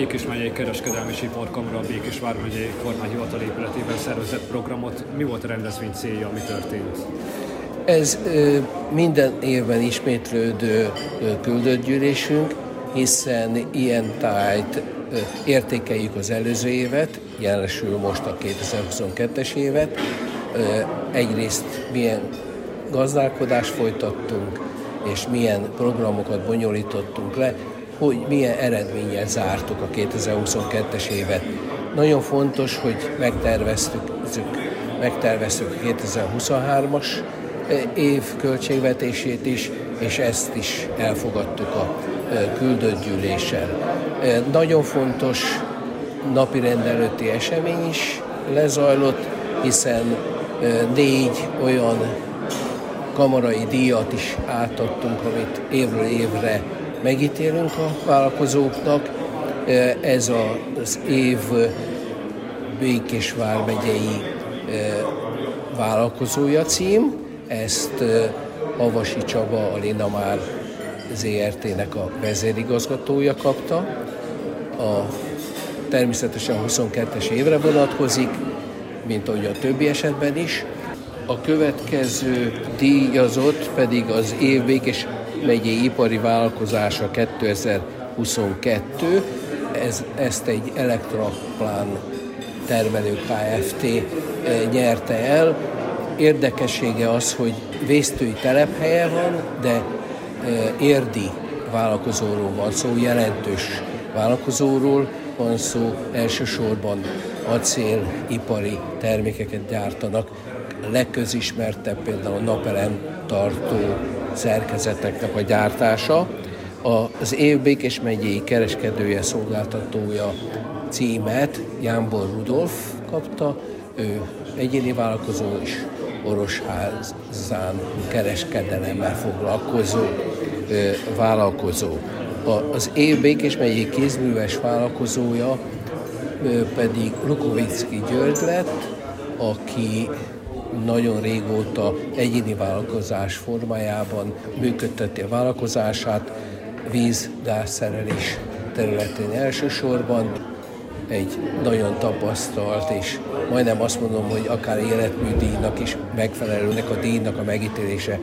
Békés megyei kereskedelmi iparkamra a Békés vármegyei kormányhivatal épületében szervezett programot. Mi volt a rendezvény célja, mi történt? Ez minden évben ismétlődő küldött gyűlésünk, hiszen ilyen tájt értékeljük az előző évet, jelesül most a 2022-es évet. Egyrészt milyen gazdálkodást folytattunk, és milyen programokat bonyolítottunk le, hogy milyen eredménnyel zártuk a 2022-es évet. Nagyon fontos, hogy megterveztük, megterveztük a 2023-as év költségvetését is, és ezt is elfogadtuk a küldött gyűléssel. Nagyon fontos napi rendelőtti esemény is lezajlott, hiszen négy olyan kamarai díjat is átadtunk, amit évről évre megítélünk a vállalkozóknak. Ez az év Békés vármegyei vállalkozója cím, ezt Avasi Csaba, a Linamár ZRT-nek a vezérigazgatója kapta. A természetesen 22-es évre vonatkozik, mint ahogy a többi esetben is. A következő díjazott pedig az év Békés megyei ipari vállalkozása 2022. Ez, ezt egy Elektraplán termelő Kft. nyerte el. Érdekessége az, hogy vésztői telephelye van, de érdi vállalkozóról van szó, jelentős vállalkozóról van szó, elsősorban acélipari termékeket gyártanak. Legközismertebb például a napelem tartó szerkezeteknek a gyártása. Az év Békés megyei kereskedője, szolgáltatója címet Jánbor Rudolf kapta, ő egyéni vállalkozó is Orosházán kereskedelemmel foglalkozó ö, vállalkozó. A, az év Békés megyei kézműves vállalkozója ö, pedig Lukovicki György lett, aki nagyon régóta egyéni vállalkozás formájában működteti a vállalkozását, víz, gázszerelés területén elsősorban, egy nagyon tapasztalt, és majdnem azt mondom, hogy akár életműdíjnak is megfelelőnek a díjnak a megítélése.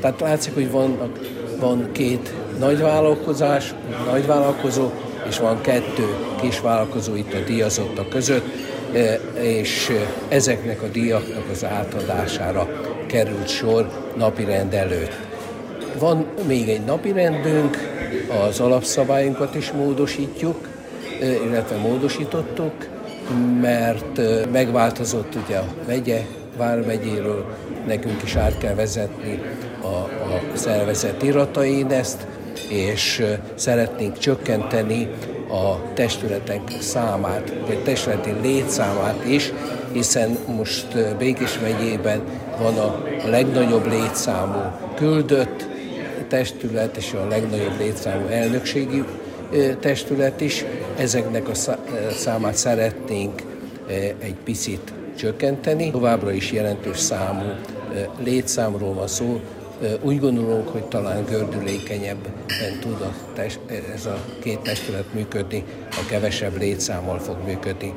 Tehát látszik, hogy van, van két nagy vállalkozás, nagy vállalkozó, és van kettő kis vállalkozó itt a díjazottak között, és ezeknek a díjaknak az átadására került sor napirend előtt. Van még egy napirendünk, az alapszabályunkat is módosítjuk, illetve módosítottuk, mert megváltozott ugye a megye, Vármegyéről nekünk is át kell vezetni a, a szervezet iratain ezt, és szeretnénk csökkenteni a testületek számát, vagy testületi létszámát is, hiszen most Békés megyében van a, legnagyobb létszámú küldött testület és a legnagyobb létszámú elnökségi testület is. Ezeknek a számát szeretnénk egy picit csökkenteni. Továbbra is jelentős számú létszámról van szó. Úgy gondolunk, hogy talán gördülékenyebben tud a test, ez a két testület működni, a kevesebb létszámmal fog működni.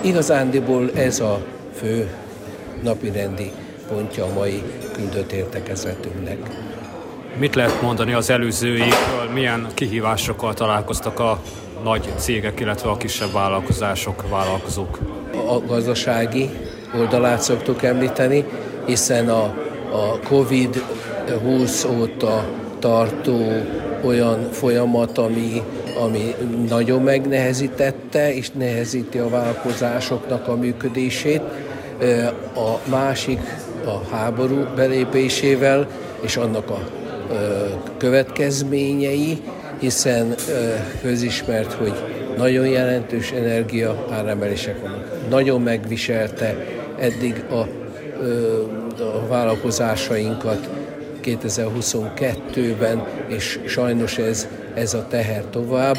Igazándiból ez a fő napirendi pontja a mai küldött értekezletünknek. Mit lehet mondani az előző évről, milyen kihívásokkal találkoztak a nagy cégek, illetve a kisebb vállalkozások, vállalkozók? A gazdasági oldalát szoktuk említeni, hiszen a, a COVID-20 óta tartó olyan folyamat, ami, ami nagyon megnehezítette és nehezíti a vállalkozásoknak a működését. A másik a háború belépésével és annak a következményei, hiszen közismert, hogy nagyon jelentős energia áremelések vannak. Nagyon megviselte eddig a, vállalkozásainkat 2022-ben, és sajnos ez, ez a teher tovább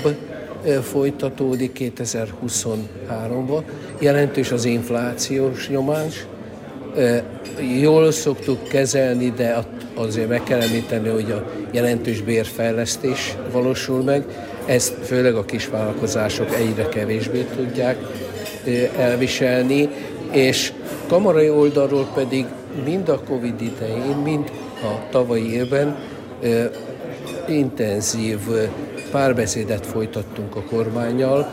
folytatódik 2023-ban. Jelentős az inflációs nyomás. Jól szoktuk kezelni, de azért meg kell említeni, hogy a jelentős bérfejlesztés valósul meg. ezt főleg a kisvállalkozások egyre kevésbé tudják elviselni, és kamarai oldalról pedig mind a Covid idején, mind a tavalyi évben intenzív párbeszédet folytattunk a kormányjal,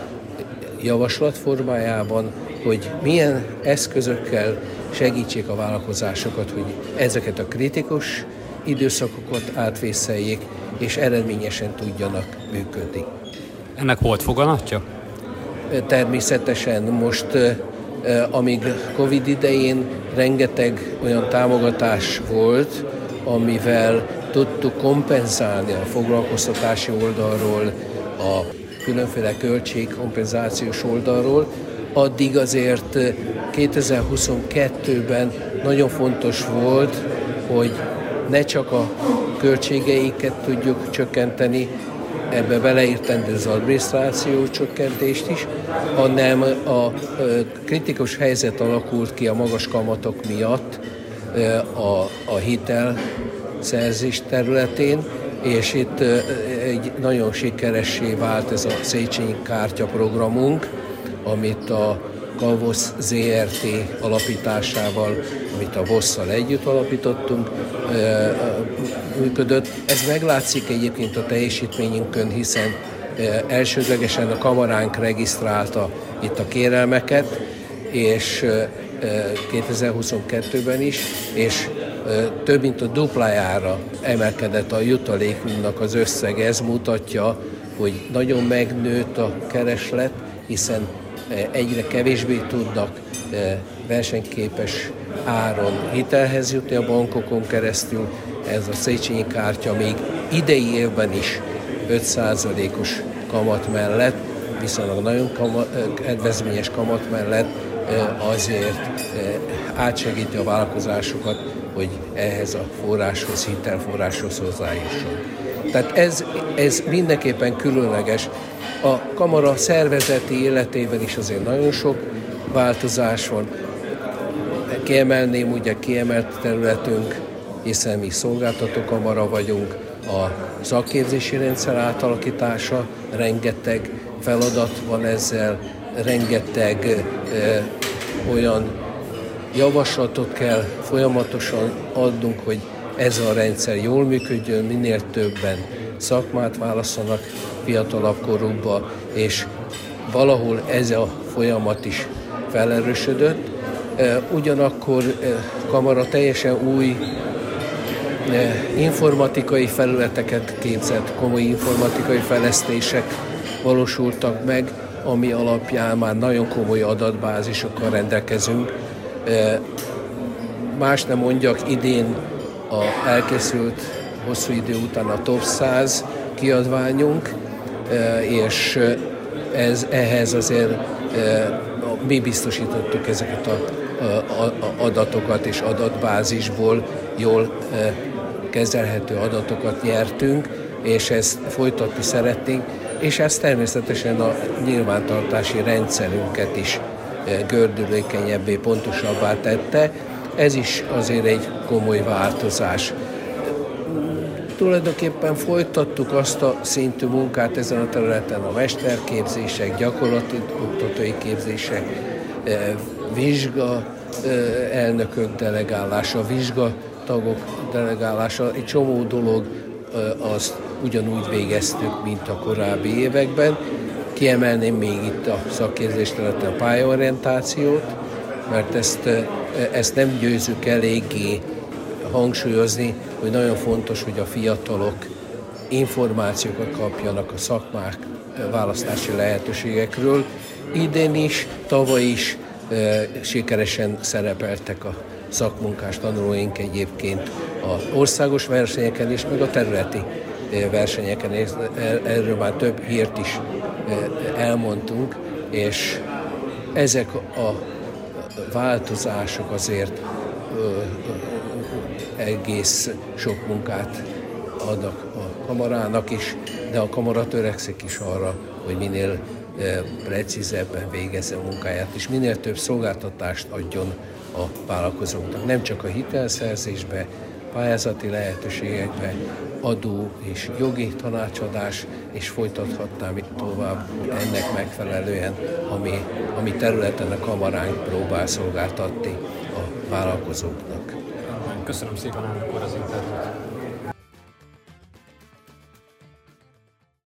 javaslat formájában, hogy milyen eszközökkel segítsék a vállalkozásokat, hogy ezeket a kritikus időszakokat átvészeljék, és eredményesen tudjanak működni. Ennek volt foganatja? Természetesen most, amíg Covid idején rengeteg olyan támogatás volt, amivel tudtuk kompenzálni a foglalkoztatási oldalról, a különféle költségkompenzációs oldalról, addig azért 2022-ben nagyon fontos volt, hogy ne csak a költségeiket tudjuk csökkenteni, ebbe beleértendő az adminisztráció csökkentést is, hanem a kritikus helyzet alakult ki a magas kamatok miatt a, a hitel szerzés területén, és itt egy nagyon sikeressé vált ez a Széchenyi kártya programunk, amit a Kavosz ZRT alapításával, amit a VOSZ-szal együtt alapítottunk, működött. Ez meglátszik egyébként a teljesítményünkön, hiszen elsődlegesen a kamaránk regisztrálta itt a kérelmeket, és 2022-ben is, és több mint a duplájára emelkedett a jutalékunknak az összeg. Ez mutatja, hogy nagyon megnőtt a kereslet, hiszen egyre kevésbé tudnak versenyképes áron hitelhez jutni a bankokon keresztül. Ez a Széchenyi kártya még idei évben is 5%-os kamat mellett, viszonylag nagyon kamat, kedvezményes kamat mellett azért átsegíti a vállalkozásokat, hogy ehhez a forráshoz, hitelforráshoz hozzájusson. Tehát ez, ez mindenképpen különleges. A kamara szervezeti életében is azért nagyon sok változás van. Kiemelném ugye kiemelt területünk, hiszen mi szolgáltató kamara vagyunk, a szakképzési rendszer átalakítása, rengeteg feladat van ezzel, rengeteg ö, olyan javaslatot kell folyamatosan adnunk, hogy ez a rendszer jól működjön, minél többen szakmát válaszanak fiatalabb korukba, és valahol ez a folyamat is felerősödött. Ugyanakkor Kamara teljesen új informatikai felületeket képzett, komoly informatikai fejlesztések valósultak meg, ami alapján már nagyon komoly adatbázisokkal rendelkezünk. Más nem mondjak, idén a elkészült hosszú idő után a top 100 kiadványunk, és ez, ehhez azért mi biztosítottuk ezeket a adatokat és adatbázisból jól kezelhető adatokat nyertünk, és ezt folytatni szeretnénk, és ez természetesen a nyilvántartási rendszerünket is gördülékenyebbé, pontosabbá tette. Ez is azért egy komoly változás. Tulajdonképpen folytattuk azt a szintű munkát ezen a területen, a mesterképzések, gyakorlati oktatói képzések, eh, vizsga eh, elnökök delegálása, vizsgatagok delegálása, egy csomó dolog eh, azt ugyanúgy végeztük, mint a korábbi években. Kiemelném még itt a szakképzés területen a pályaorientációt, mert ezt, ezt nem győzük eléggé hangsúlyozni, hogy nagyon fontos, hogy a fiatalok információkat kapjanak a szakmák választási lehetőségekről. Idén is, tavaly is sikeresen szerepeltek a szakmunkás tanulóink egyébként a országos versenyeken is, meg a területi versenyeken. Erről már több hírt is elmondtunk, és ezek a változások azért egész sok munkát adnak a kamarának is, de a kamara törekszik is arra, hogy minél precízebben végezze a munkáját, és minél több szolgáltatást adjon a vállalkozóknak. Nem csak a hitelszerzésbe, pályázati lehetőségekbe, adó és jogi tanácsadás, és folytathatnám itt tovább ennek megfelelően, ami, ami területen a kamaránk próbál szolgáltatni a vállalkozóknak. Köszönöm szépen, elnök úr, az interjút.